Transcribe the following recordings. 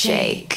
Shake.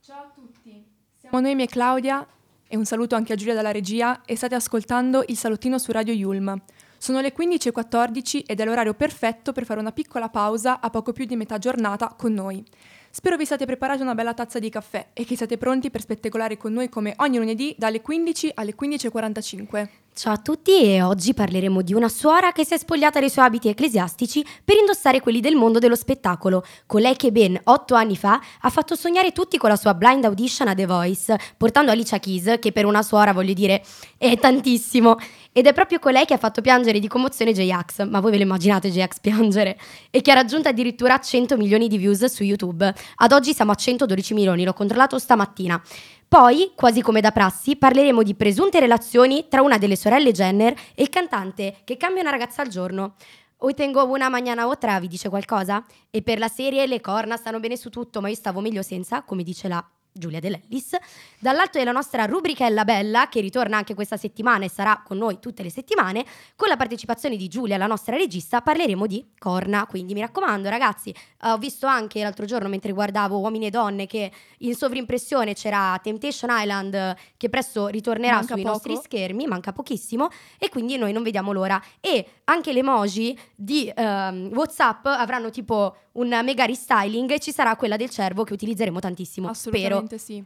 Ciao a tutti, siamo Noemi e Claudia e un saluto anche a Giulia dalla regia e state ascoltando il salottino su Radio Yulm. Sono le 15.14 ed è l'orario perfetto per fare una piccola pausa a poco più di metà giornata con noi. Spero vi siate preparati una bella tazza di caffè e che siate pronti per spettacolare con noi come ogni lunedì dalle 15 alle 15.45. Ciao a tutti e oggi parleremo di una suora che si è spogliata dei suoi abiti ecclesiastici per indossare quelli del mondo dello spettacolo, colei che ben otto anni fa ha fatto sognare tutti con la sua blind audition a The Voice, portando Alicia Keys, che per una suora voglio dire è tantissimo, ed è proprio colei che ha fatto piangere di commozione J-Ax, ma voi ve lo immaginate J-Ax piangere? E che ha raggiunto addirittura 100 milioni di views su YouTube. Ad oggi siamo a 112 milioni, l'ho controllato stamattina. Poi, quasi come da prassi, parleremo di presunte relazioni tra una delle sorelle Jenner e il cantante che cambia una ragazza al giorno. Hoy tengo una mañana otra, vi dice qualcosa? E per la serie le corna stanno bene su tutto, ma io stavo meglio senza, come dice la Giulia Dell'Ellis. Dall'alto della nostra rubrichella bella, che ritorna anche questa settimana e sarà con noi tutte le settimane, con la partecipazione di Giulia, la nostra regista, parleremo di corna. Quindi mi raccomando, ragazzi, uh, ho visto anche l'altro giorno mentre guardavo Uomini e Donne che in sovrimpressione c'era Temptation Island che presto ritornerà Manca sui poco. nostri schermi, manca pochissimo, e quindi noi non vediamo l'ora. E anche le emoji di ehm, WhatsApp avranno tipo un mega restyling e ci sarà quella del cervo che utilizzeremo tantissimo. Spero. Assolutamente sì.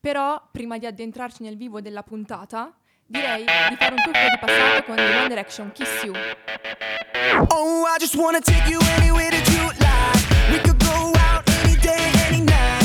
Però, prima di addentrarci nel vivo della puntata, direi di fare un tuffo di passato con The One Direction Kiss You. Oh, I just wanna take you anywhere that you like. We could go out any day, any night.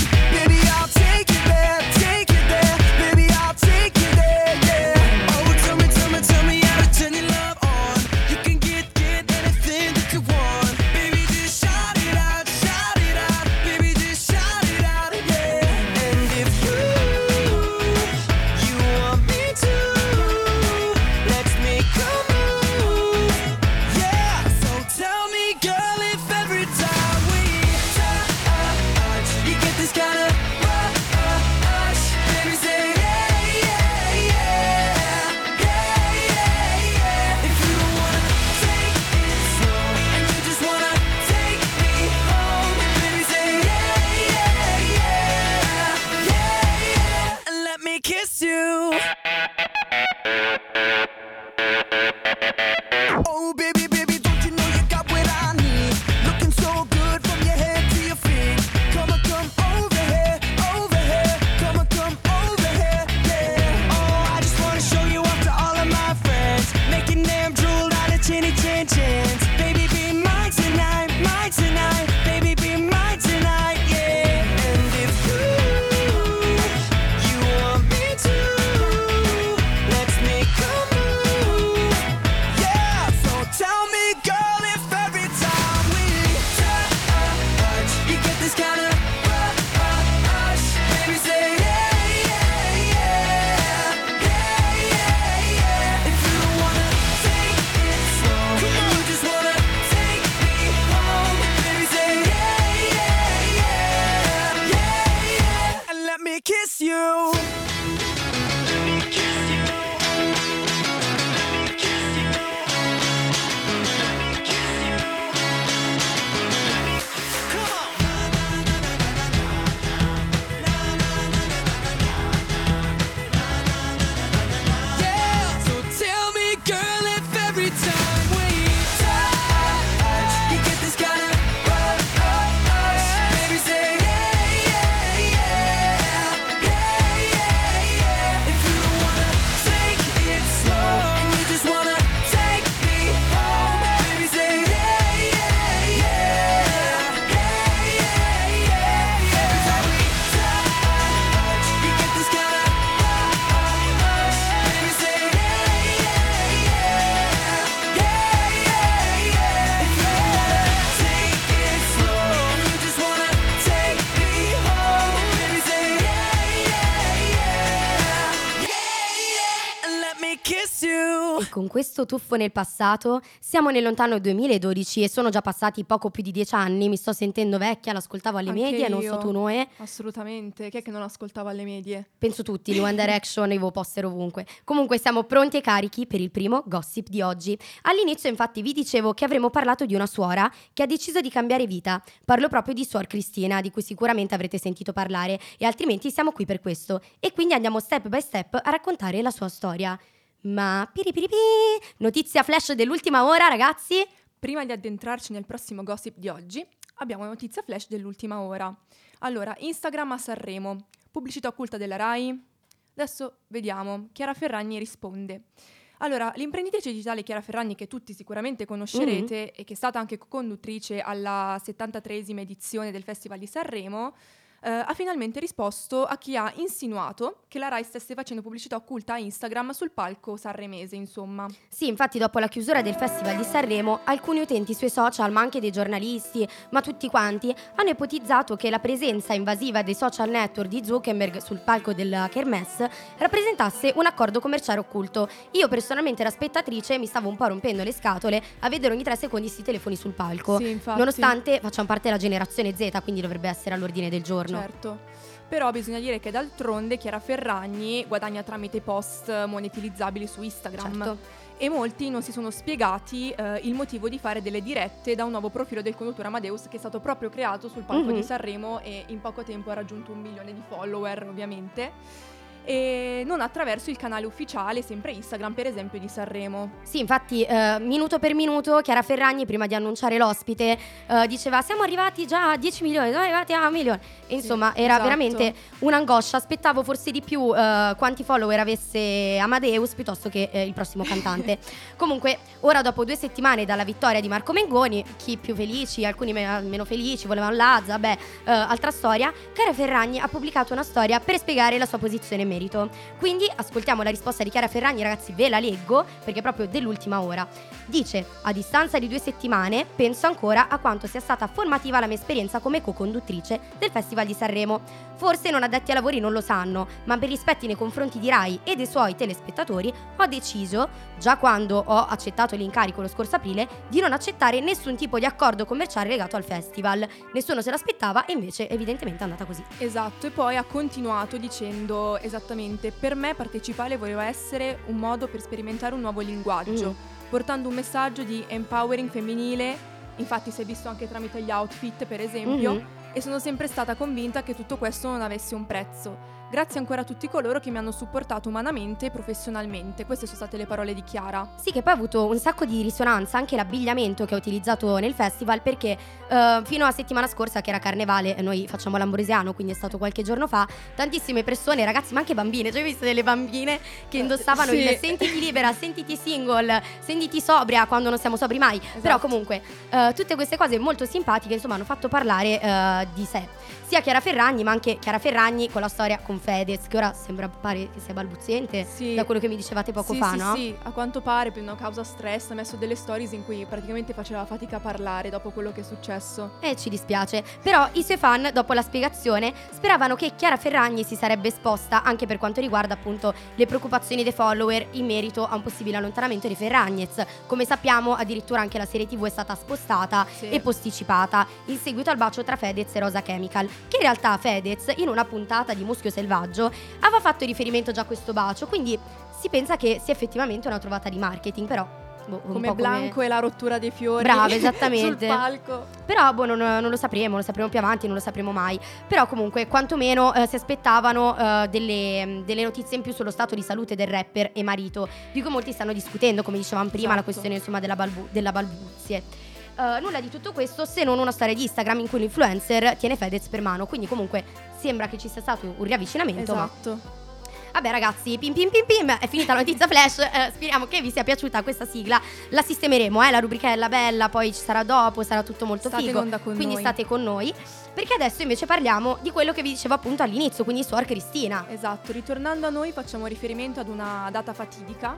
Questo tuffo nel passato siamo nel lontano 2012 e sono già passati poco più di dieci anni. Mi sto sentendo vecchia, l'ascoltavo alle Anche medie, non so io. tu Noè. Assolutamente. Chi è che non ascoltava alle medie? Penso tutti, di One Direction, i poster ovunque. Comunque siamo pronti e carichi per il primo gossip di oggi. All'inizio infatti vi dicevo che avremmo parlato di una suora che ha deciso di cambiare vita. Parlo proprio di Suor Cristina, di cui sicuramente avrete sentito parlare e altrimenti siamo qui per questo. E quindi andiamo step by step a raccontare la sua storia. Ma piripiripi, notizia flash dell'ultima ora ragazzi. Prima di addentrarci nel prossimo gossip di oggi, abbiamo notizia flash dell'ultima ora. Allora, Instagram a Sanremo, pubblicità occulta della RAI. Adesso vediamo. Chiara Ferragni risponde. Allora, l'imprenditrice digitale Chiara Ferragni, che tutti sicuramente conoscerete e che è stata anche conduttrice alla 73esima edizione del Festival di Sanremo, eh, ha finalmente risposto a chi ha insinuato che la RAI stesse facendo pubblicità occulta a Instagram sul palco sanremese, insomma. Sì, infatti dopo la chiusura del Festival di Sanremo, alcuni utenti sui social, ma anche dei giornalisti, ma tutti quanti, hanno ipotizzato che la presenza invasiva dei social network di Zuckerberg sul palco della Kermesse rappresentasse un accordo commerciale occulto. Io personalmente ero spettatrice e mi stavo un po' rompendo le scatole a vedere ogni tre secondi questi telefoni sul palco. Sì. Nonostante facciano parte della generazione Z, quindi dovrebbe essere all'ordine del giorno. Certo. Però bisogna dire che d'altronde Chiara Ferragni guadagna tramite post monetizzabili su Instagram. Certo. E molti non si sono spiegati eh, il motivo di fare delle dirette da un nuovo profilo del conduttore Amadeus che è stato proprio creato sul palco Mhm. di Sanremo e in poco tempo ha raggiunto un milione di follower, ovviamente. E non attraverso il canale ufficiale, sempre Instagram, per esempio, di Sanremo. Sì, infatti, eh, minuto per minuto, Chiara Ferragni, prima di annunciare l'ospite, eh, diceva: Siamo arrivati già a 10 milioni, siamo arrivati a un milione. E insomma, era esatto. veramente un'angoscia. Aspettavo forse di più eh, quanti follower avesse Amadeus piuttosto che eh, il prossimo cantante. Comunque, ora, dopo due settimane dalla vittoria di Marco Mengoni, chi più felici, alcuni me- meno felici, volevano Lazza, beh, eh, altra storia. Chiara Ferragni ha pubblicato una storia per spiegare la sua posizione in merito. Quindi ascoltiamo la risposta di Chiara Ferragni, ragazzi, ve la leggo perché è proprio dell'ultima ora. Dice: A distanza di due settimane, penso ancora a quanto sia stata formativa la mia esperienza come co-conduttrice del Festival di Sanremo. Forse non addetti ai lavori non lo sanno, ma per rispetti nei confronti di Rai e dei suoi telespettatori, ho deciso, già quando ho accettato l'incarico lo scorso aprile, di non accettare nessun tipo di accordo commerciale legato al festival. Nessuno se l'aspettava e invece evidentemente è andata così. Esatto, e poi ha continuato dicendo esattamente: Per me partecipare voleva essere un modo per sperimentare un nuovo linguaggio, Mm. portando un messaggio di empowering femminile. Infatti, si è visto anche tramite gli outfit, per esempio. Mhm. E sono sempre stata convinta che tutto questo non avesse un prezzo. Grazie ancora a tutti coloro che mi hanno supportato umanamente e professionalmente. Queste sono state le parole di Chiara. Sì, che poi ha avuto un sacco di risonanza anche l'abbigliamento che ha utilizzato nel festival perché eh, fino a settimana scorsa che era carnevale, noi facciamo l'ambrosiano, quindi è stato qualche giorno fa, tantissime persone, ragazzi ma anche bambine, cioè ho visto delle bambine che indossavano sì. il sentiti libera, sentiti single, sentiti sobria quando non siamo sobri mai, però comunque eh, tutte queste cose molto simpatiche insomma hanno fatto parlare eh, di sé. Sia Chiara Ferragni ma anche Chiara Ferragni con la storia con Fedez che ora sembra pare che sia balbuziente Sì. da quello che mi dicevate poco sì, fa, sì, no? Sì, a quanto pare per una causa stress ha messo delle stories in cui praticamente faceva fatica a parlare dopo quello che è successo. E ci dispiace. Però i suoi fan, dopo la spiegazione, speravano che Chiara Ferragni si sarebbe esposta anche per quanto riguarda appunto le preoccupazioni dei follower in merito a un possibile allontanamento di Ferragnez. Come sappiamo, addirittura anche la serie TV è stata spostata Sì. e posticipata in seguito al bacio tra Fedez e Rosa Chemical. Che in realtà Fedez, in una puntata di Muschio Selvaggio, aveva fatto riferimento già a questo bacio, quindi si pensa che sia effettivamente una trovata di marketing, però. boh, Come Blanco e la rottura dei fiori. Brava, esattamente. sul palco. Però boh, non, non lo sapremo, lo sapremo più avanti, non lo sapremo mai. Però comunque, quantomeno eh, si aspettavano eh, delle, delle notizie in più sullo stato di salute del rapper e marito, di cui molti stanno discutendo, come dicevamo prima, la Esatto. questione insomma della, balbu- della balbuzie. Eh, nulla di tutto questo se non una storia di Instagram in cui l'influencer tiene Fedez per mano. Quindi comunque sembra che ci sia stato un riavvicinamento, ma Esatto. Vabbè ragazzi, pim pim pim pim, è finita la notizia flash, eh, speriamo che vi sia piaciuta questa sigla, la sistemeremo, eh, la rubrichella bella, poi ci sarà dopo, sarà tutto molto State figo, quindi noi. state con noi, perché adesso invece parliamo di quello che vi dicevo appunto all'inizio, quindi Suor Cristina. Esatto, ritornando a noi facciamo riferimento ad una data fatidica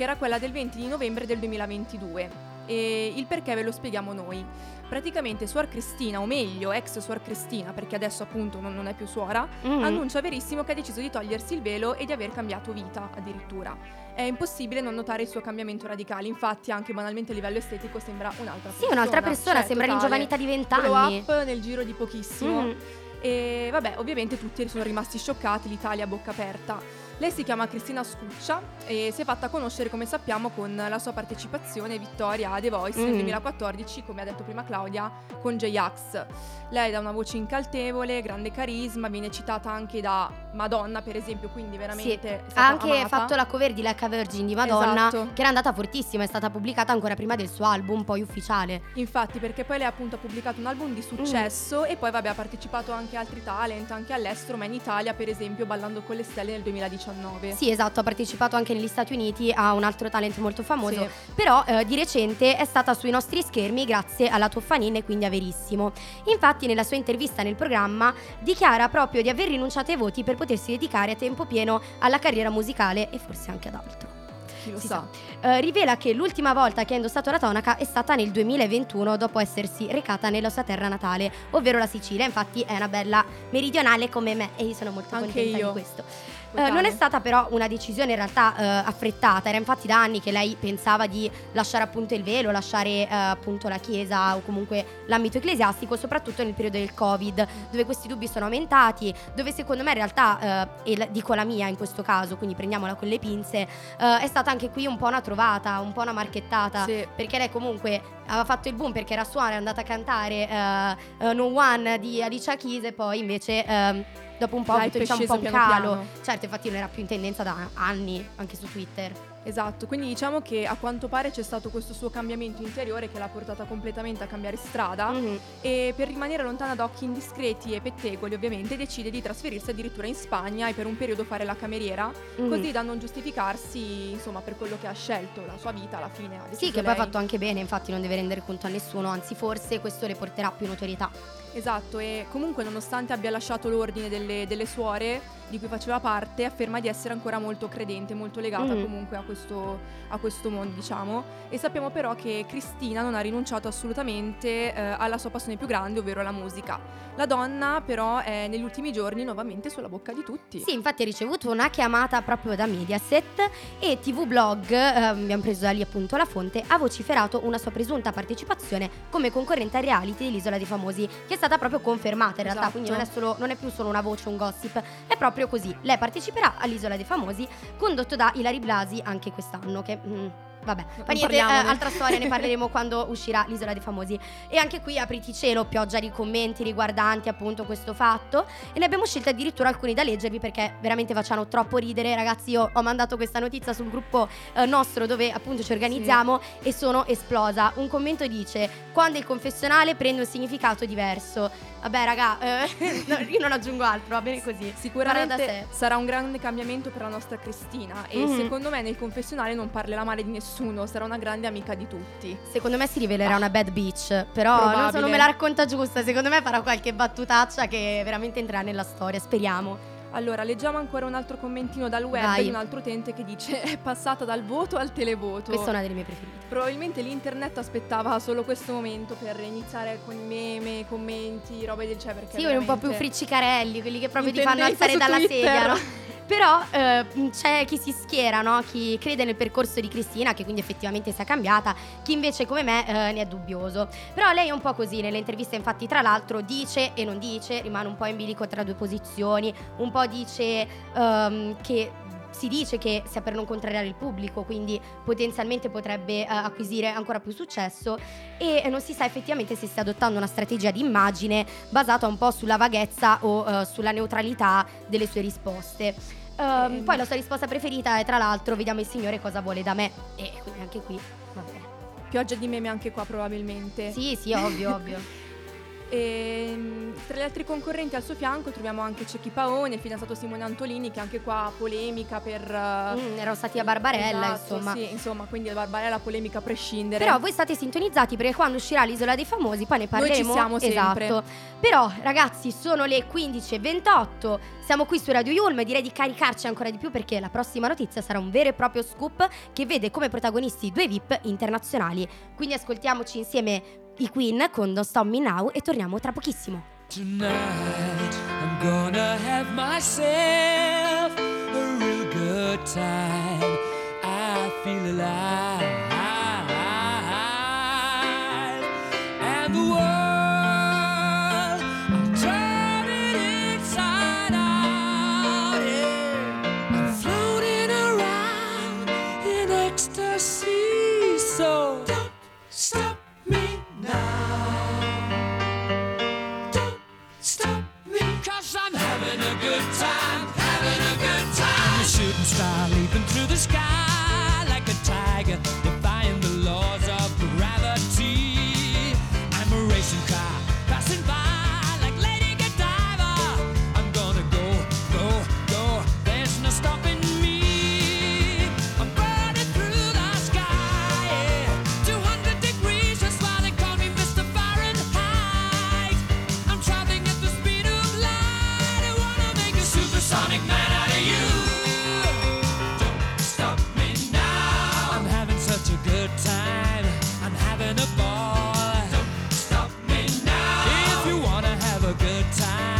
che era quella del 20 di novembre del 2022. e il perché ve lo spieghiamo noi. Praticamente Suor Cristina, o meglio ex Suor Cristina, perché adesso appunto non, non è più suora, Mhm. annuncia verissimo che ha deciso di togliersi il velo e di aver cambiato vita addirittura. È impossibile non notare il suo cambiamento radicale, infatti anche banalmente a livello estetico sembra un'altra Sì, persona. un'altra persona, cioè, sembra totale. ringiovanita di Glow 20 anni. up nel giro di pochissimo. Mhm. E vabbè, ovviamente tutti sono rimasti scioccati, l'Italia a bocca aperta. Lei si chiama Cristina Scuccia e si è fatta conoscere, come sappiamo, con la sua partecipazione e vittoria a The Voice nel Mm. 2014, come ha detto prima Claudia, con J-Ax. Lei ha una voce incaltevole, grande carisma, viene citata anche da Madonna, per esempio, quindi veramente Sì. Ha anche amata. fatto la cover di Like a Virgin di Madonna, Esatto. che era andata fortissima, è stata pubblicata ancora prima del suo album, poi ufficiale. Infatti, perché poi lei appunto ha pubblicato un album di successo e poi vabbè ha partecipato anche a altri talent, anche all'estero, ma in Italia per esempio Ballando con le stelle nel 2019. Sì, esatto, ha partecipato anche negli Stati Uniti a un altro talent molto famoso. Sì. Però eh, di recente è stata sui nostri schermi grazie alla Toffanin e quindi a Verissimo. Infatti nella sua intervista nel programma dichiara proprio di aver rinunciato ai voti per potersi dedicare a tempo pieno alla carriera musicale e forse anche ad altro. Chi lo Si sa. Eh, rivela che l'ultima volta che ha indossato la tonaca è stata nel 2021 dopo essersi recata nella sua terra natale, ovvero la Sicilia. Infatti è una bella meridionale come me e io sono molto Anche contenta io. di questo. Eh, non è stata però una decisione in realtà eh, affrettata, era infatti da anni che lei pensava di lasciare appunto il velo, lasciare eh, appunto la chiesa o comunque l'ambito ecclesiastico, soprattutto nel periodo del Covid, dove questi dubbi sono aumentati, dove secondo me in realtà, eh, e la- dico la mia in questo caso, quindi prendiamola con le pinze, eh, è stata anche qui un po' una trovata, un po' una marchettata, Sì. perché lei comunque aveva fatto il boom perché era suona, è andata a cantare No One di Alicia Keys e poi invece ehm, dopo un po' ha avuto diciamo un po' un piano calo. piano. Certo, infatti non era più in tendenza da anni, anche su Twitter. Esatto, quindi diciamo che a quanto pare c'è stato questo suo cambiamento interiore che l'ha portata completamente a cambiare strada Mhm. e per rimanere lontana da occhi indiscreti e pettegoli ovviamente decide di trasferirsi addirittura in Spagna e per un periodo fare la cameriera Mhm. così da non giustificarsi insomma per quello che ha scelto, la sua vita alla fine. Sì, che poi ha lei. fatto anche bene, infatti non deve rendere conto a nessuno, anzi forse questo le porterà più notorietà. Esatto, e comunque nonostante abbia lasciato l'ordine delle, delle suore di cui faceva parte, afferma di essere ancora molto credente, molto legata Mhm. comunque a questo, a questo mondo, diciamo. E sappiamo però che Cristina non ha rinunciato assolutamente eh, alla sua passione più grande, ovvero la musica. La donna però è negli ultimi giorni nuovamente sulla bocca di tutti. Sì, infatti ha ricevuto una chiamata proprio da Mediaset e TV Blog, eh, abbiamo preso da lì appunto la fonte, ha vociferato una sua presunta partecipazione come concorrente al reality dell'Isola dei Famosi, che è stata proprio confermata in realtà, Esatto. quindi non è, solo- non è più solo una voce, un gossip, è proprio così. Lei parteciperà all'Isola dei Famosi, condotto da Ilari Blasi anche quest'anno, che... mm, Vabbè, fa niente, eh, altra storia, ne parleremo quando uscirà l'Isola dei Famosi. E anche qui apriti cielo, pioggia di commenti riguardanti appunto questo fatto. E ne abbiamo scelti addirittura alcuni da leggervi perché veramente facciano troppo ridere. Ragazzi, io ho mandato questa notizia sul gruppo eh, nostro dove appunto ci organizziamo e sono esplosa. Un commento dice: Quando il confessionale prende un significato diverso. Vabbè, raga, eh, no, io non aggiungo altro, va bene così. Sicuramente sarà un grande cambiamento per la nostra Cristina e Mhm. secondo me nel confessionale non parlerà male di nessuno, sarà una grande amica di tutti. Secondo me si rivelerà una bad bitch, però non so, non me la racconta giusta. Secondo me farà qualche battutaccia che veramente entrerà nella storia, speriamo. Allora, leggiamo ancora un altro commentino dal web Vai. di un altro utente che dice è passata dal voto al televoto. Questa è una delle mie preferite. Probabilmente l'internet aspettava solo questo momento per iniziare con i meme, commenti, robe del genere. perché Sì, quelli un po' più friccicarelli, quelli che proprio ti fanno alzare dalla Twitter. sedia, no? Però eh, c'è chi si schiera, no? Chi crede nel percorso di Cristina, che quindi effettivamente si è cambiata, chi invece come me eh, ne è dubbioso. Però lei è un po' così, nelle interviste infatti tra l'altro dice e non dice, rimane un po' in bilico tra due posizioni, un po' dice ehm, che si dice che sia per non contrariare il pubblico, quindi potenzialmente potrebbe eh, acquisire ancora più successo e non si sa effettivamente se stia adottando una strategia di immagine basata un po' sulla vaghezza o eh, sulla neutralità delle sue risposte. Ehm. Poi la sua risposta preferita è tra l'altro vediamo il Signore cosa vuole da me e quindi anche qui vabbè. Pioggia di meme anche qua probabilmente. Sì, sì, ovvio, ovvio. E mm, tra gli altri concorrenti al suo fianco troviamo anche Cecchi Paone, il fidanzato Simone Antolini, che anche qua polemica per... Mm, erano stati a Barbarella, esatto, insomma. Sì, insomma, quindi la Barbarella polemica a prescindere. Però voi state sintonizzati perché quando uscirà l'isola dei famosi poi ne parleremo. siamo sempre. Esatto. Però ragazzi sono le 15.28, siamo qui su Radio Yulm e direi di caricarci ancora di più perché la prossima notizia sarà un vero e proprio scoop che vede come protagonisti due VIP internazionali. Quindi ascoltiamoci insieme i Queen con Don't Stop Me Now e torniamo tra pochissimo. Tonight I'm gonna have myself a real good time. I feel alive. A good time,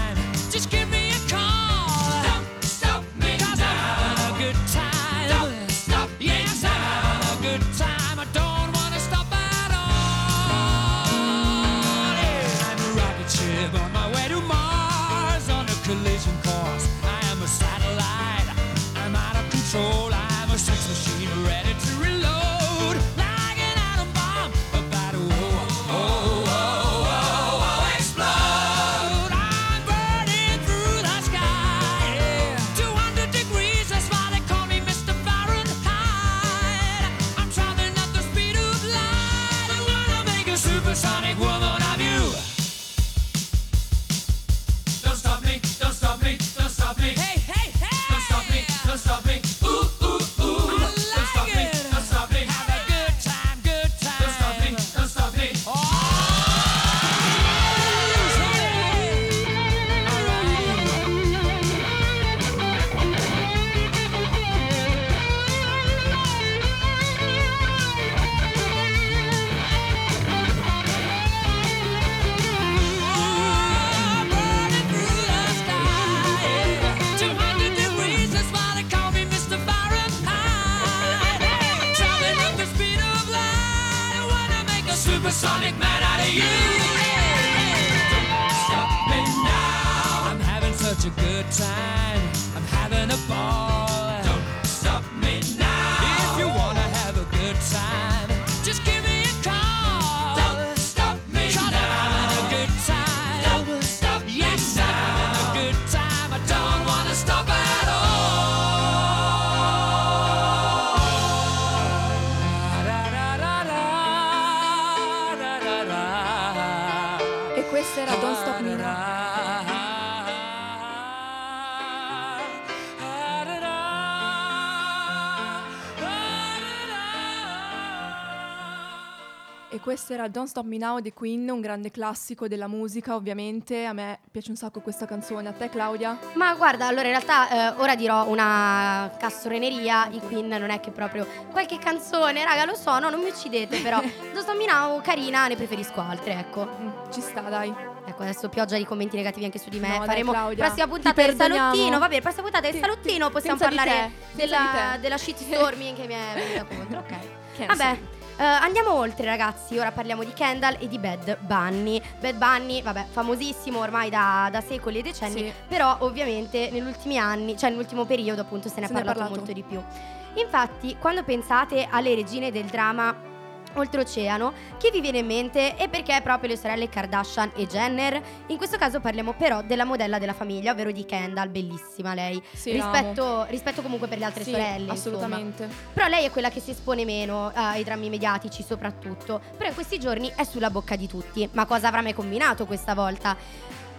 Sonic Man. E questo era Don't Stop Me Now di Queen, un grande classico della musica, ovviamente. A me piace un sacco questa canzone. A te, Claudia? Ma guarda, allora in realtà eh, ora dirò una castroneria, i Queen non è che proprio qualche canzone, raga, lo so, no, non mi uccidete però. Don't Stop Me Now, carina, ne preferisco altre, ecco. Mm, ci sta, dai. Ecco, adesso pioggia di commenti negativi anche su di me. No, dai, Faremo Claudia, prossima puntata del salottino. Va bene, prossima puntata del Sì, salottino possiamo parlare della, della shitstorming che mi è venuta contro. Ok. Che Vabbè. Eh, andiamo oltre ragazzi, ora parliamo di Kendall e di Bad Bunny. Bad Bunny, vabbè, famosissimo ormai da, da secoli e decenni, Sì. però ovviamente negli ultimi anni, cioè nell'ultimo periodo appunto se ne è Se ne è parlato parlato. molto di più. Infatti, quando pensate alle regine del drama oltreoceano, che vi viene in mente e perché proprio le sorelle Kardashian e Jenner? In questo caso parliamo però della modella della famiglia, ovvero di Kendall, bellissima lei. Sì, rispetto, rispetto comunque per le altre Sì, sorelle. insomma. assolutamente. Però lei è quella che si espone meno eh, ai drammi mediatici soprattutto. Però in questi giorni è sulla bocca di tutti. Ma cosa avrà mai combinato questa volta?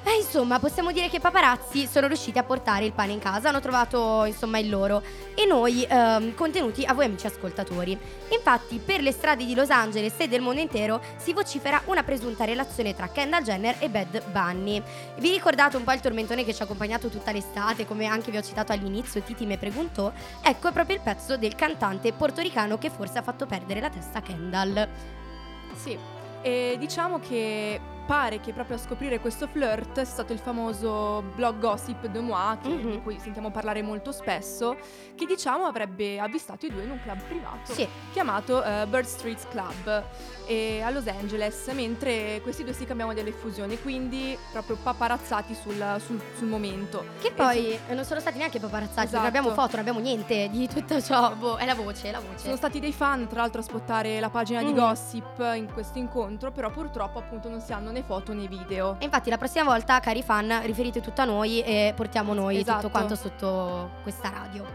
Eh, insomma, possiamo dire che i paparazzi sono riusciti a portare il pane in casa, hanno trovato insomma il loro e noi ehm, contenuti a voi amici ascoltatori. Infatti, per le strade di Los Angeles e del mondo intero si vocifera una presunta relazione tra Kendall Jenner e Bad Bunny. Vi ricordate un po' il tormentone che ci ha accompagnato tutta l'estate, come anche vi ho citato all'inizio, Titi me preguntò? Ecco, è proprio il pezzo del cantante portoricano che forse ha fatto perdere la testa a Kendall. Sì, e diciamo che pare che proprio a scoprire questo flirt sia stato il famoso blog Gossip de Moi, che- Mhm. di cui sentiamo parlare molto spesso, che diciamo avrebbe avvistato i due in un club privato Sì. chiamato eh, Bird Street Club e a Los Angeles, mentre questi due si cambiavano delle effusioni, quindi proprio paparazzati sul, sul- sul momento. Che poi eh, non sono stati neanche paparazzati, Esatto. non abbiamo foto, non abbiamo niente di tutto ciò. Boh, è la voce, è la voce. Sono stati dei fan, tra l'altro, a spottare la pagina di Mhm. Gossip in questo incontro, però purtroppo appunto non si hanno né foto né video. E infatti la prossima volta, cari fan, riferite tutto a noi e portiamo noi Esatto. tutto quanto sotto questa radio.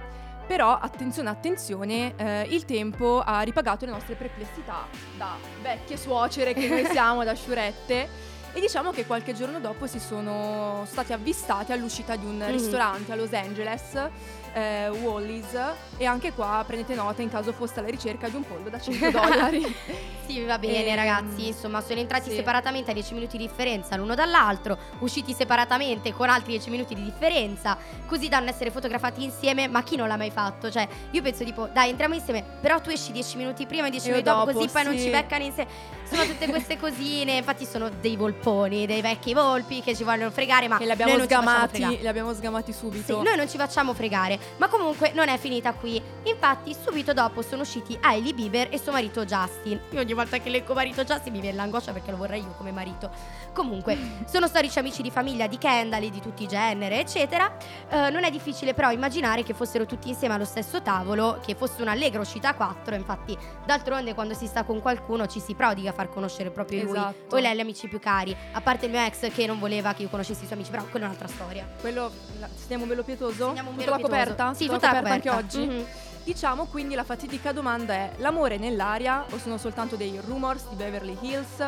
Però attenzione, attenzione, eh, il tempo ha ripagato le nostre perplessità da vecchie suocere che noi siamo, da sciurette. E diciamo che qualche giorno dopo si sono stati avvistati all'uscita di un Mhm. ristorante a Los Angeles, eh, Wally's, e anche qua prendete nota in caso foste alla ricerca di un pollo da 100 dollari. Sì, va bene, Ehm, ragazzi. Insomma, sono entrati sì. separatamente a 10 minuti di differenza l'uno dall'altro, usciti separatamente con altri 10 minuti di differenza, così da non essere fotografati insieme. Ma chi non l'ha mai fatto? Cioè, io penso tipo, dai, entriamo insieme, però tu esci 10 minuti prima e 10 Io minuti dopo, dopo, così poi non sì. ci beccano insieme. Sono tutte queste cosine. Infatti, sono dei volponi, dei vecchi volpi che ci vogliono fregare, ma che li abbiamo sgamati, li abbiamo sgamati Sì, subito. noi non ci facciamo fregare, ma comunque non è finita qui. Infatti, subito dopo sono usciti Hailey Bieber e suo marito Justin. Io ogni volta che leggo marito Justin mi viene l'angoscia perché lo vorrei io come marito. Comunque, sono storici amici di famiglia di Kendall e di tutti i genere, eccetera. Eh, non è difficile però immaginare che fossero tutti insieme allo stesso tavolo, che fosse un'allegra uscita a quattro. Infatti, d'altronde, quando si sta con qualcuno ci si prodiga a far conoscere proprio lui Esatto. o lei agli amici più cari. A parte il mio ex che non voleva che io conoscessi i suoi amici, però quella è un'altra storia. Quello, la- segniamo un velo pietoso? Segniamo un velo pietoso. Coperta? Sì, Tutta coperta coperta. anche oggi? Mhm. Diciamo quindi la fatidica domanda è l'amore è nell'aria o sono soltanto dei rumors di Beverly Hills?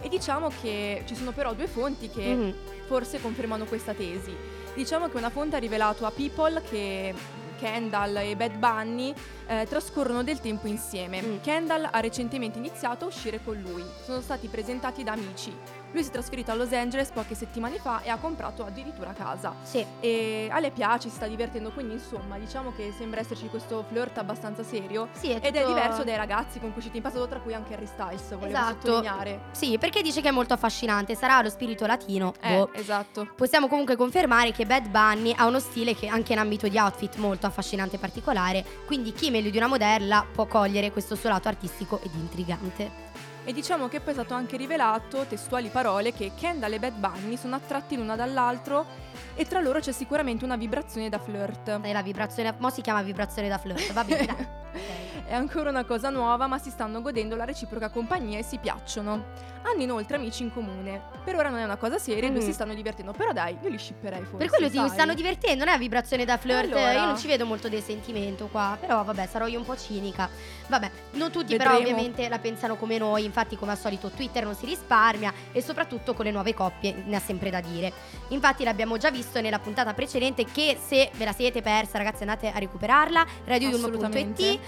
E diciamo che ci sono però due fonti che Mhm. forse confermano questa tesi. Diciamo che una fonte ha rivelato a People che Kendall e Bad Bunny eh, trascorrono del tempo insieme. Mm. Kendall ha recentemente iniziato a uscire con lui. Sono stati presentati da amici. Lui si è trasferito a Los Angeles poche settimane fa e ha comprato addirittura casa. Sì. E a lei piace, si sta divertendo, quindi insomma diciamo che sembra esserci questo flirt abbastanza serio. Sì, è Ed è tutto- diverso dai ragazzi con cui uscito in passato, tra cui anche Harry Styles, volevo Esatto. sottolineare. Sì, perché dice che è molto affascinante, sarà lo spirito latino. Eh, boh. esatto. Possiamo comunque confermare che Bad Bunny ha uno stile che anche in ambito di outfit molto affascinante e particolare, quindi chi meglio di una modella può cogliere questo suo lato artistico ed intrigante. E diciamo che poi è stato anche rivelato, testuali parole, che Kendall e Bad Bunny sono attratti l'una dall'altro e tra loro c'è sicuramente una vibrazione da flirt. È la vibrazione, mo si chiama vibrazione da flirt, va bene, dai. È ancora una cosa nuova, ma si stanno godendo la reciproca compagnia e si piacciono. Hanno inoltre amici in comune. Per ora non è una cosa seria, i due si stanno divertendo, però dai, io li shipperei forse. Per quello sai. stanno divertendo, non è la vibrazione da flirt, Allora. io non ci vedo molto del sentimento qua, però vabbè, sarò io un po' cinica. Vabbè, non tutti però Vedremo. ovviamente la pensano come noi, infatti come al solito Twitter non si risparmia e soprattutto con le nuove coppie ne ha sempre da dire. Infatti l'abbiamo già visto nella puntata precedente che se ve la siete persa ragazzi andate a recuperarla, radioyulmo.it, Assolutamente.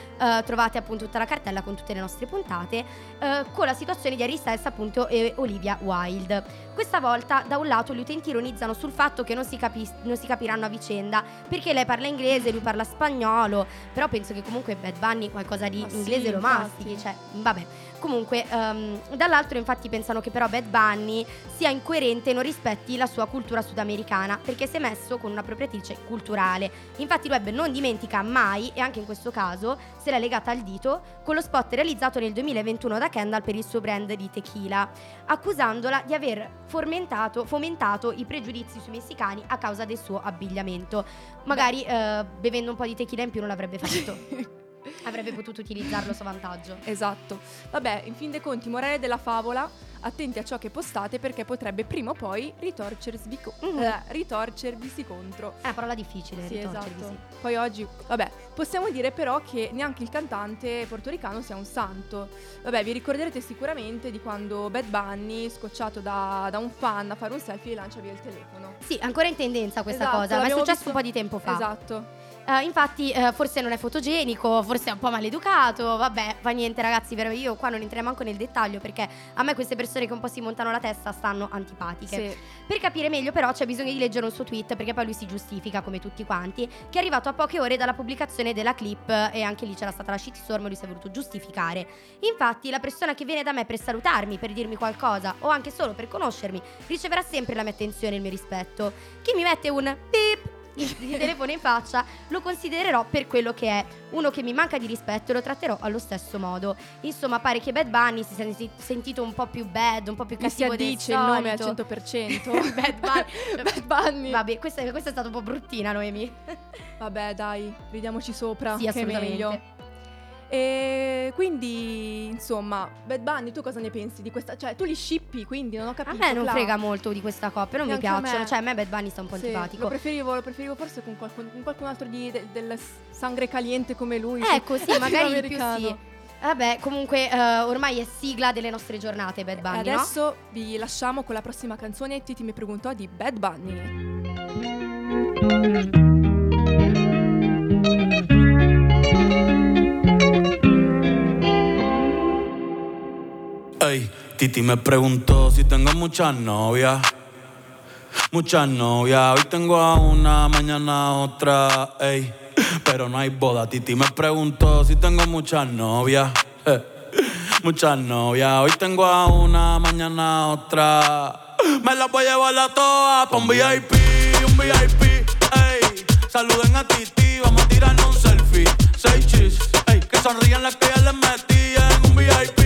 Trovate appunto tutta la cartella con tutte le nostre puntate, eh, con la situazione di Harry Styles appunto e Olivia Wilde. Questa volta da un lato gli utenti ironizzano sul fatto che non si, capi- non si capiranno a vicenda perché lei parla inglese, lui parla spagnolo, però penso che comunque Bad Bunny qualcosa di Ma sì, inglese lo infatti. mastichi, cioè vabbè. Comunque, ehm, dall'altro infatti pensano che però Bad Bunny sia incoerente e non rispetti la sua cultura sudamericana perché si è messo con un'appropriatrice culturale. Infatti il web non dimentica mai, e anche in questo caso se l'è legata al dito, con lo spot realizzato nel 2021 da Kendall per il suo brand di tequila, accusandola di aver fomentato, fomentato i pregiudizi sui messicani a causa del suo abbigliamento. Magari eh, bevendo un po' di tequila in più non l'avrebbe fatto. Avrebbe potuto utilizzarlo a suo vantaggio. Esatto. Vabbè, in fin dei conti, morale della favola, attenti a ciò che postate perché potrebbe prima o poi ritorcervi, co- Mhm. eh, ritorcervisi contro. È una parola difficile, Sì, esatto. Poi oggi, vabbè, possiamo dire però che neanche il cantante portoricano sia un santo. Vabbè, vi ricorderete sicuramente di quando Bad Bunny, scocciato da, da un fan a fare un selfie, lancia via il telefono. Sì, ancora in tendenza questa Esatto, cosa, ma è successo visto- un po' di tempo fa. Esatto. Eh, infatti, eh, forse non è fotogenico, forse è un po' maleducato. Vabbè, fa niente, ragazzi. Però io qua non entrerò manco nel dettaglio perché a me queste persone che un po' si montano la testa stanno antipatiche. Sì. Per capire meglio, però, c'è bisogno di leggere un suo tweet perché poi lui si giustifica come tutti quanti. Che è arrivato a poche ore dalla pubblicazione della clip e anche lì c'era stata la shitstorm e lui si è voluto giustificare. Infatti, la persona che viene da me per salutarmi, per dirmi qualcosa o anche solo per conoscermi, riceverà sempre la mia attenzione e il mio rispetto. Chi mi mette un beep di di telefono in faccia lo considererò per quello che è uno che mi manca di rispetto e lo tratterò allo stesso modo insomma pare che Bad Bunny si sia senti- sentito un po' più bad un po' più Mi si cattivo addice il nome al solito. 100%. Bad Bunny Bad Bunny. vabbè questa, questa è stata un po' bruttina Noemi Vabbè, dai, ridiamoci sopra. sì che è meglio. E quindi, insomma, Bad Bunny, tu cosa ne pensi di questa? Cioè, tu li shippi, quindi non ho a capito. me non Cla. frega molto di questa coppia non mi a piacciono me. cioè a me Bad Bunny sta un po' Sì, antipatico Lo preferivo, lo preferivo forse con qualcun, con qualcun altro di, de- del sangre caliente come lui. ecco sì magari più sì Vabbè, comunque eh, ormai è sigla delle nostre giornate Bad Bunny, no? adesso vi lasciamo con la prossima canzone Titi mi preguntò di Bad Bunny. Ey, Titi me preguntó si tengo muchas novias. Muchas novias, hoy tengo a una, mañana a otra, ey. Pero no hay boda. Titi me preguntó si tengo muchas novias. eh. Muchas novias, hoy tengo a una, mañana a otra. Me las voy a llevar a todas pa' un VIP, un VIP, ey. Saluden a Titi, vamos a tirarnos un selfie. Seis chis, ey. Que sonrían las que ya les metí en un VIP.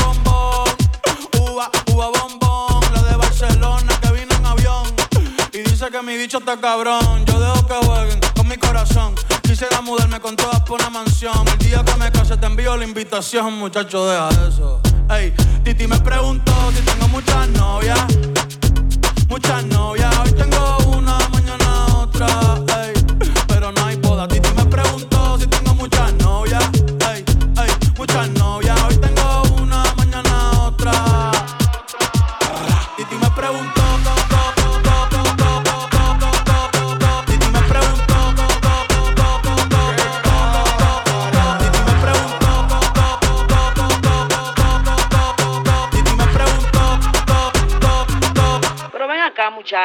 bicho está cabrón. Yo dejo que jueguen con mi corazón. Quisiera mudarme con todas por una mansión. El día que me case te envío la invitación, muchacho, deja eso. Ey, Titi me preguntó si tengo muchas novias. Muchas novias, hoy tengo una, mañana otra.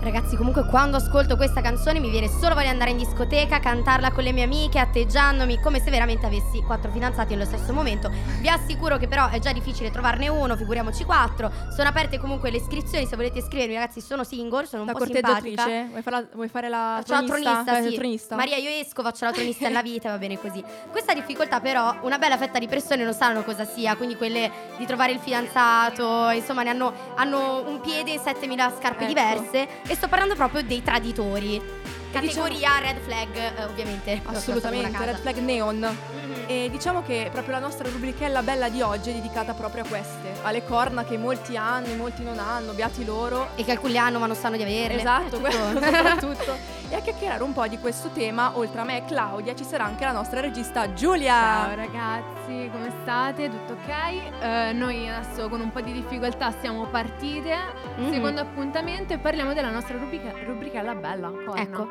Ragazzi, comunque quando ascolto questa canzone mi viene solo voglia di andare in discoteca, cantarla con le mie amiche, atteggiandomi come se veramente avessi quattro fidanzati nello stesso momento. Vi assicuro che però è già difficile trovarne uno, figuriamoci quattro. Sono aperte comunque le iscrizioni, se volete iscrivermi ragazzi sono single, sono un La po' simpatica. Vuoi, farla- vuoi fare la Faccio la tronista, la sì. tronista? Maria, io esco, faccio la tronista nella vita, va bene così. Questa difficoltà, però, una bella fetta di persone non sanno cosa sia, quindi quelle di trovare il fidanzato, insomma, ne hanno, hanno un piede e 7000 scarpe Ecco. diverse. E sto parlando proprio dei traditori. diciamo- Categoria red flag, eh, ovviamente. Assolutamente, red flag neon. Mhm. E diciamo che proprio la nostra rubrichella bella di oggi è dedicata proprio a queste, alle corna che molti hanno, molti non hanno, beati loro. E che alcuni hanno ma non sanno di averle. Esatto, tutto. soprattutto. E a chiacchierare un po' di questo tema, oltre a me e Claudia, ci sarà anche la nostra regista Giulia. Ciao ragazzi, come state? Tutto ok? Eh, noi adesso con un po' di difficoltà siamo partite. Mhm. Secondo appuntamento e parliamo della nostra rubrica, rubrica La Bella, corna. Ecco.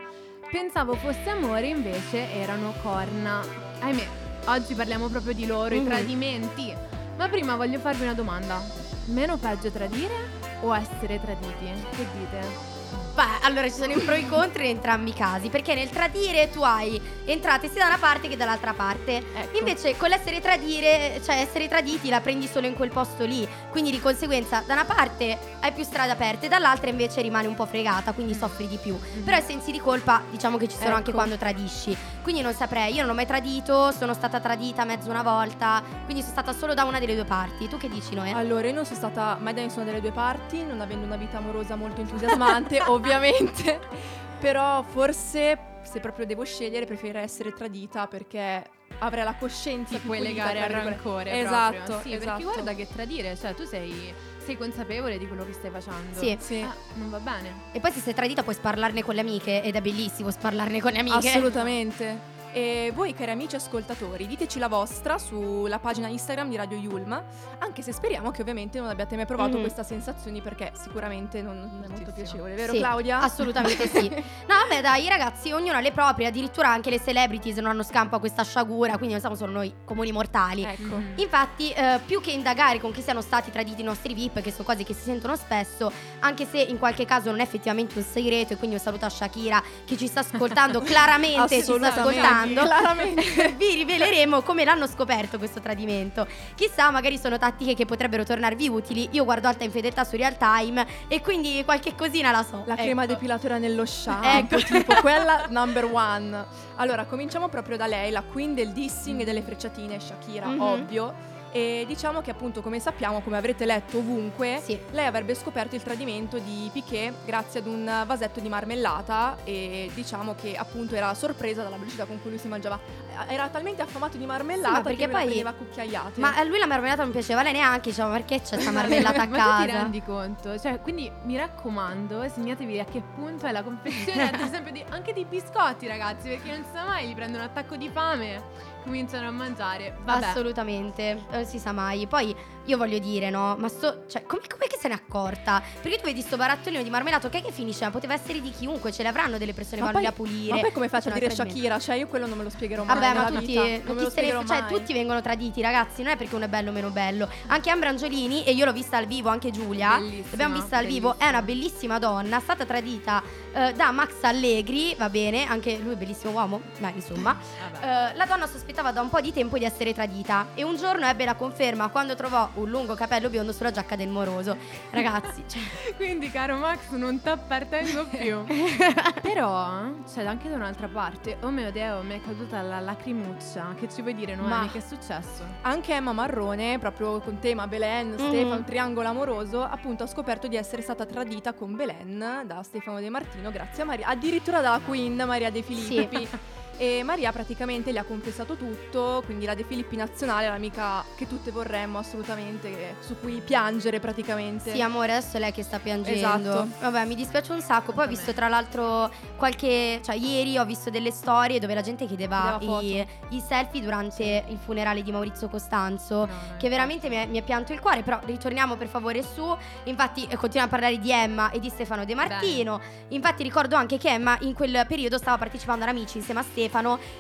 Pensavo fosse amore, invece erano corna. Ahimè, oggi parliamo proprio di loro, i Mhm. tradimenti. Ma prima voglio farvi una domanda. Meno peggio tradire o essere traditi? Che dite? Beh, allora ci sono i pro e i contro in entrambi i casi, perché nel tradire tu hai entrate sia da una parte che dall'altra parte. Ecco. Invece con l'essere tradire, cioè essere traditi la prendi solo in quel posto lì, quindi di conseguenza da una parte hai più strade aperte, dall'altra invece rimani un po' fregata, quindi soffri di più. Però i sensi di colpa diciamo che ci sono anche Ecco. quando tradisci. Quindi non saprei, io non ho mai tradito, sono stata tradita mezzo una volta, quindi sono stata solo da una delle due parti. Tu che dici Noè? Allora, io non sono stata mai da nessuna delle due parti, non avendo una vita amorosa molto entusiasmante, ovviamente. Però forse, se proprio devo scegliere, preferirei essere tradita perché avrei la coscienza Ti più puoi pulita, legare al rancore Esatto, proprio. Sì, esatto. perché guarda che tradire, cioè tu sei, sei consapevole di quello che stai facendo. Sì. Sì. Ah, non va bene. E poi se sei tradita puoi sparlarne con le amiche ed è bellissimo sparlarne con le amiche. Assolutamente. E voi, cari amici ascoltatori, diteci la vostra sulla pagina Instagram di Radio Yulm, anche se speriamo che ovviamente non abbiate mai provato Mhm. queste sensazioni perché sicuramente non, non è molto piacevole, vero Sì, Claudia? Assolutamente sì. No, vabbè, dai, ragazzi, ognuno ha le proprie, addirittura anche le celebrities non hanno scampo a questa sciagura, quindi non siamo solo noi comuni mortali. Ecco. Mhm. Infatti, eh, più che indagare con chi siano stati traditi i nostri VIP, che sono cose che si sentono spesso, anche se in qualche caso non è effettivamente un segreto, e quindi un saluto a Shakira che ci sta ascoltando, claramente ci sta Assolutamente, ascoltando. claramente. Vi riveleremo come l'hanno scoperto questo tradimento. Chissà, magari sono tattiche che potrebbero tornarvi utili. Io guardo alta infedeltà su Real Time e quindi qualche cosina la so. La crema Ecco. depilatora nello shampoo, Ecco. tipo quella number one. Allora, cominciamo proprio da lei, la queen del dissing e delle frecciatine, Shakira, Mhm. ovvio. E diciamo che appunto, come sappiamo, come avrete letto ovunque, Sì. lei avrebbe scoperto il tradimento di Piquet grazie ad un vasetto di marmellata e diciamo che appunto era sorpresa dalla velocità con cui lui si mangiava. Era talmente affamato di marmellata Sì, ma perché che poi- prendeva cucchiaiate. Ma a lui la marmellata non piaceva lei neanche, diceva perché c'è sta marmellata a Ma tu ti casa. rendi conto? Cioè, quindi mi raccomando, segnatevi a che punto è la confezione, ad esempio, di- anche dei biscotti, ragazzi, perché non si sa mai, gli prendono un attacco di fame, cominciano a mangiare. Vabbè. Assolutamente, non si sa mai. Poi io voglio dire, no? Ma sto. Cioè, come che se n'è accorta? Perché tu vedi sto barattolino di marmellato, che, che finisce? Ma poteva essere di chiunque, ce le avranno delle persone Ma poi- a pulire. Ma poi come faccio a dire. Shakira? Cioè, io quello non me lo spiegherò mai. Vabbè, ma tutti, non ne- cioè, tutti vengono traditi, ragazzi. Non è perché uno è bello o meno bello. Anche Ambra Angiolini, e io l'ho vista al vivo, anche Giulia. Bellissima, L'abbiamo vista al vivo, è una bellissima donna, è stata tradita eh, da Max Allegri, va bene, anche lui è bellissimo uomo, ma insomma. Eh, la donna sospettava da un po' di tempo di essere tradita e un giorno ebbe la conferma quando trovò un lungo capello biondo sulla giacca del moroso. Ragazzi, cioè, Quindi, caro Max, non ti appartengo più. Però c'è anche da un'altra parte. Oh mio Dio, mi è caduta la lacrimuccia. Che ci vuoi dire, Noemi? Ma- Che è successo? Anche Emma Marrone, proprio con tema Belen, Mm. Stefano, triangolo amoroso, appunto ha scoperto di essere stata tradita con Belen da Stefano De Martino grazie a Maria, addirittura dalla Queen Maria De Filippi. E Maria praticamente le ha confessato tutto, quindi la De Filippi nazionale è l'amica che tutte vorremmo assolutamente, su cui piangere praticamente. Sì, amore, adesso è lei che sta piangendo. Esatto. Vabbè, mi dispiace un sacco. Poi ho visto tra l'altro qualche. cioè, ieri ho visto delle storie dove la gente chiedeva i, i selfie durante il funerale di Maurizio Costanzo. No, Che veramente mi è, mi è pianto il cuore, però ritorniamo per favore su. Infatti, eh, continuiamo a parlare di Emma e di Stefano De Martino. Infatti, ricordo anche che Emma in quel periodo stava partecipando ad Amici insieme a Stefano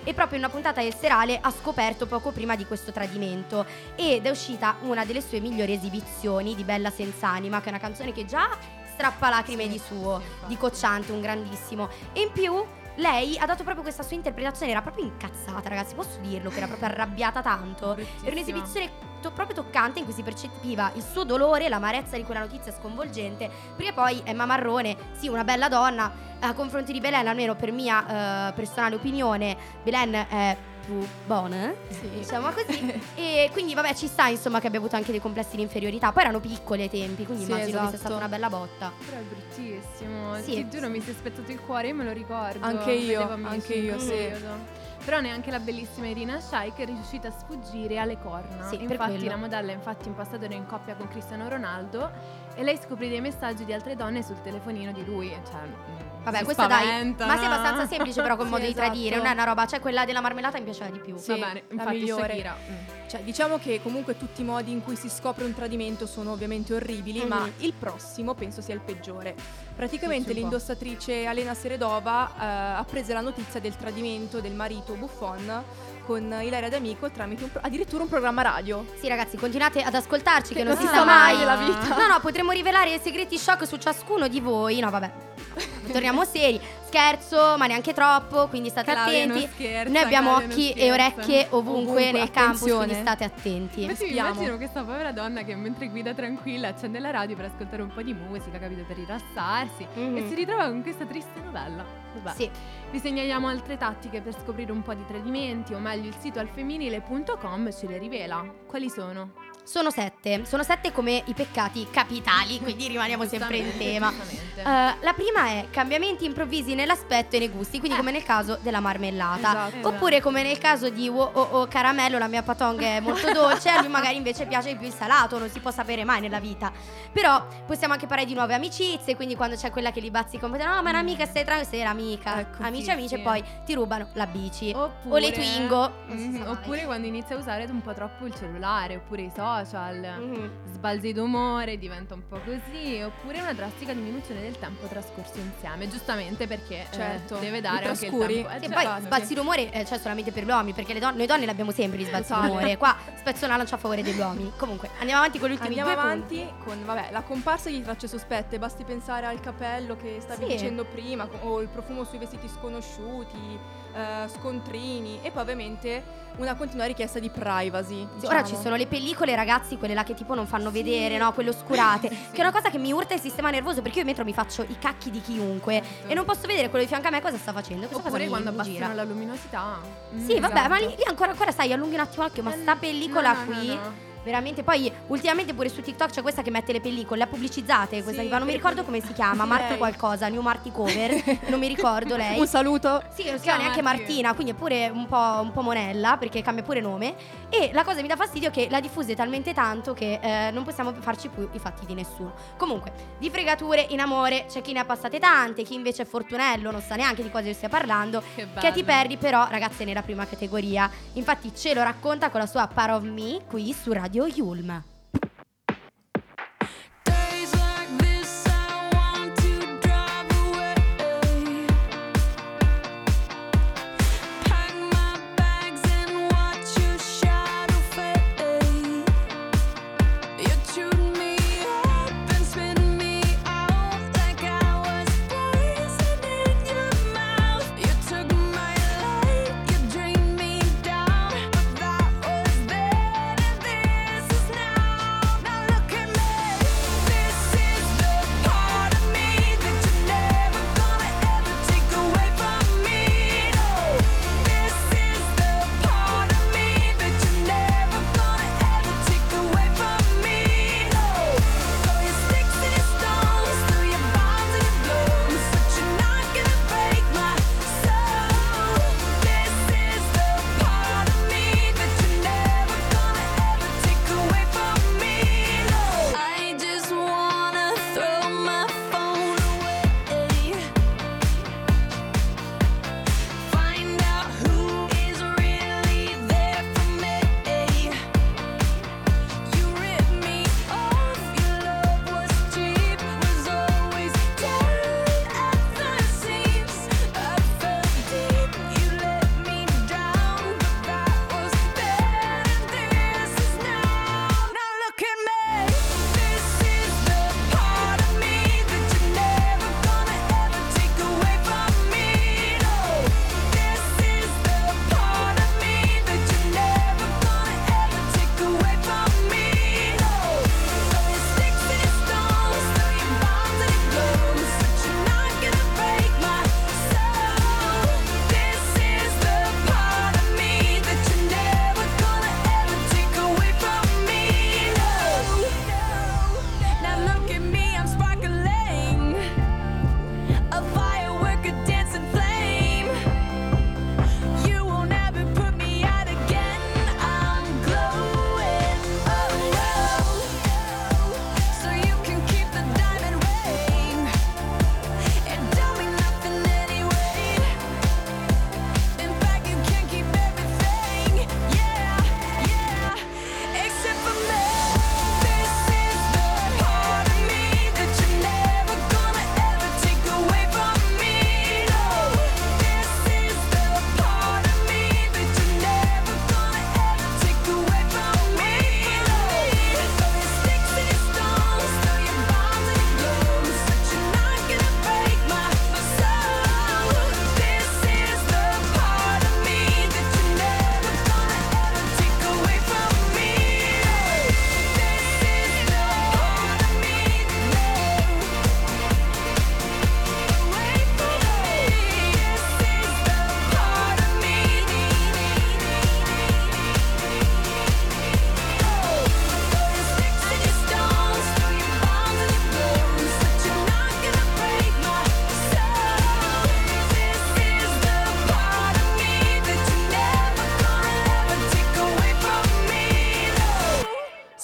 e proprio in una puntata del serale ha scoperto poco prima di questo tradimento. Ed è uscita una delle sue migliori esibizioni di Bella Senz'anima, che è una canzone che già strappa lacrime di suo, di Cocciante, un grandissimo. E in più. Lei ha dato proprio questa sua interpretazione, era proprio incazzata, ragazzi, posso dirlo, che era proprio arrabbiata tanto. Era un'esibizione to- proprio toccante in cui si percepiva il suo dolore, l'amarezza di quella notizia sconvolgente. Perché poi Emma Marrone, sì, una bella donna, a confronti di Belen, almeno per mia eh, personale opinione, Belen è più buona, Sì. diciamo così. e quindi, vabbè, ci sta insomma che abbia avuto anche dei complessi di inferiorità. Poi erano piccoli ai tempi, quindi Sì, immagino che sia esatto. stata una bella botta. Però è bruttissimo. Sì. Ti giuro, mi si è spezzato il cuore, io me lo ricordo. Anche io, anche io, sì. periodo. Però neanche la bellissima Irina Shayk è riuscita a sfuggire alle corna. Sì, infatti la modella infatti in passato era in coppia con Cristiano Ronaldo e lei scoprì dei messaggi di altre donne sul telefonino di lui. Cioè, mm, Vabbè, questa dai, spaventa, ma sei no? abbastanza semplice però col Sì, modo di esatto. tradire, non è una roba, cioè quella della marmellata mi piaceva di più. Sì. Va bene, infatti migliore. Shakira. mm. Cioè, diciamo che comunque tutti i modi in cui si scopre un tradimento sono ovviamente orribili, Mhm. ma il prossimo penso sia il peggiore. Praticamente po'. l'indossatrice Elena Seredova eh, ha preso la notizia del tradimento del marito Buffon con Ilaria D'Amico tramite un pro- addirittura un programma radio. Sì, ragazzi, continuate ad ascoltarci che Che non non si sa mai nella vita. No, no, potremmo rivelare segreti shock su ciascuno di voi. No, vabbè. Torniamo seri. Scherzo, ma neanche troppo, quindi state Claudia attenti. scherza, Noi abbiamo Claudia occhi e orecchie ovunque, Ovunque, nel campus, quindi state attenti. Infatti mi immagino questa povera donna che mentre guida tranquilla accende la radio per ascoltare un po' di musica, capito, per rilassarsi Mhm. e si ritrova con questa triste novella. Vabbè. Sì. Vi segnaliamo altre tattiche per scoprire un po' di tradimenti, o meglio il sito alfemminile.com ce le rivela. Quali sono? Sono sette. Sono sette come i peccati capitali, quindi rimaniamo sempre in tema. Eh, la prima è cambiamenti improvvisi nell'aspetto e nei gusti, quindi come nel caso della marmellata. Esatto. Oppure come nel caso di oh, oh, oh, caramello, la mia patong è molto dolce, a lui magari invece piace di più il salato, non si può sapere mai nella vita. Però possiamo anche parlare di nuove amicizie, quindi quando c'è quella che li bazzica un po', no ma è un'amica, stai tranquilla, sei l'amica. Ecco, amici sì, amici sì. e poi ti rubano la bici. Oppure, o le Twingo. Mhm, mai. oppure quando inizia a usare un po' troppo il cellulare, oppure i social. Mhm. Sbalzi d'umore, diventa un po' così, oppure una drastica diminuzione del tempo trascorso insieme, giustamente perché eh, Certo, deve dare anche il trascuri. tempo. Eh, Che già, poi infatti. sbalzi d'umore eh, c'è solamente per gli uomini, perché le don- noi donne l'abbiamo sempre gli sbalzi Totale. d'umore. Qua spezzo una lancia a favore degli uomini. Comunque, andiamo avanti con gli ultimi Andiamo avanti punti. con vabbè, la comparsa di tracce sospette, basti pensare al capello che stavi Sì. dicendo prima, o il profumo sui vestiti sconosciuti, eh, scontrini e poi ovviamente una continua richiesta di privacy. Sì, Ora diciamo. ci sono le pellicole, ragazzi, quelle là che tipo non fanno vedere, no? Quelle oscurate. Che è una cosa che mi urta il sistema nervoso perché io in metro mi faccio i cacchi di chiunque Certo. e non posso vedere quello di fianco a me cosa sta facendo. Cosa Oppure quando mi abbassano la luminosità. Mm, Sì, vabbè, ma lì, esatto. lì ancora, ancora sai, allunghi un attimo l'occhio, ma sta pellicola no, no, qui. Veramente, poi ultimamente pure su TikTok c'è questa che mette le pellicole, le pubblicizzate, questa Sì, che fa, non mi ricordo come si chiama, Marti lei. qualcosa, New Marti Cover, non mi ricordo lei. Un saluto. Sì, non si chiama neanche Marti. Martina, quindi è pure un po', un po' monella perché cambia pure nome. E la cosa che mi dà fastidio è che la diffuse talmente tanto che eh, non possiamo farci più i fatti di nessuno. Comunque, di fregature in amore c'è chi ne ha passate tante, chi invece è fortunello, non sa neanche di cosa stia parlando. Che bello. Katy Perry però, ragazze, nella prima categoria. Infatti ce lo racconta con la sua Part of Me qui su Radio Radio Yulm.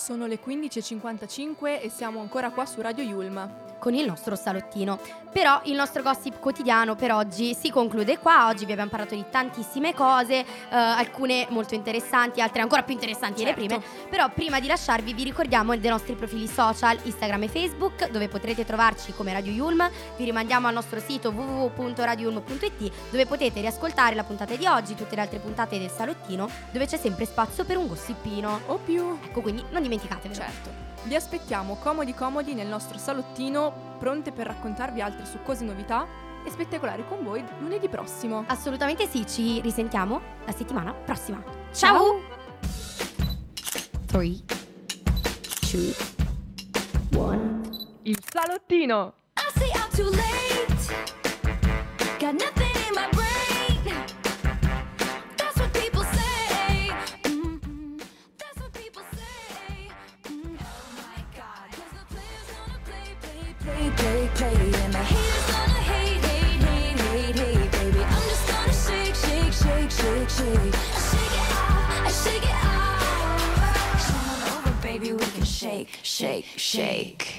Sono le 15.55 e siamo ancora qua su Radio Yulm. con il nostro salottino. Però il nostro gossip quotidiano per oggi si conclude qua. Oggi vi abbiamo parlato di tantissime cose, eh, alcune molto interessanti, altre ancora più interessanti delle Certo. prime. Però prima di lasciarvi vi ricordiamo dei nostri profili social Instagram e Facebook dove potrete trovarci come Radio Yulm. Vi rimandiamo al nostro sito www.radioyulm.it dove potete riascoltare la puntata di oggi, tutte le altre puntate del salottino dove c'è sempre spazio per un gossipino. O più. Ecco, quindi non dimenticatevelo. Certo. Vi aspettiamo comodi comodi nel nostro salottino, pronte per raccontarvi altre succose novità e spettacolare con voi lunedì prossimo. Assolutamente sì, ci risentiamo la settimana prossima. Ciao! 3, 2, 1. Il salottino! I say I'm too late. Got nothing shake. I shake it off, I shake it off. Come on over, baby, we can shake, shake, shake.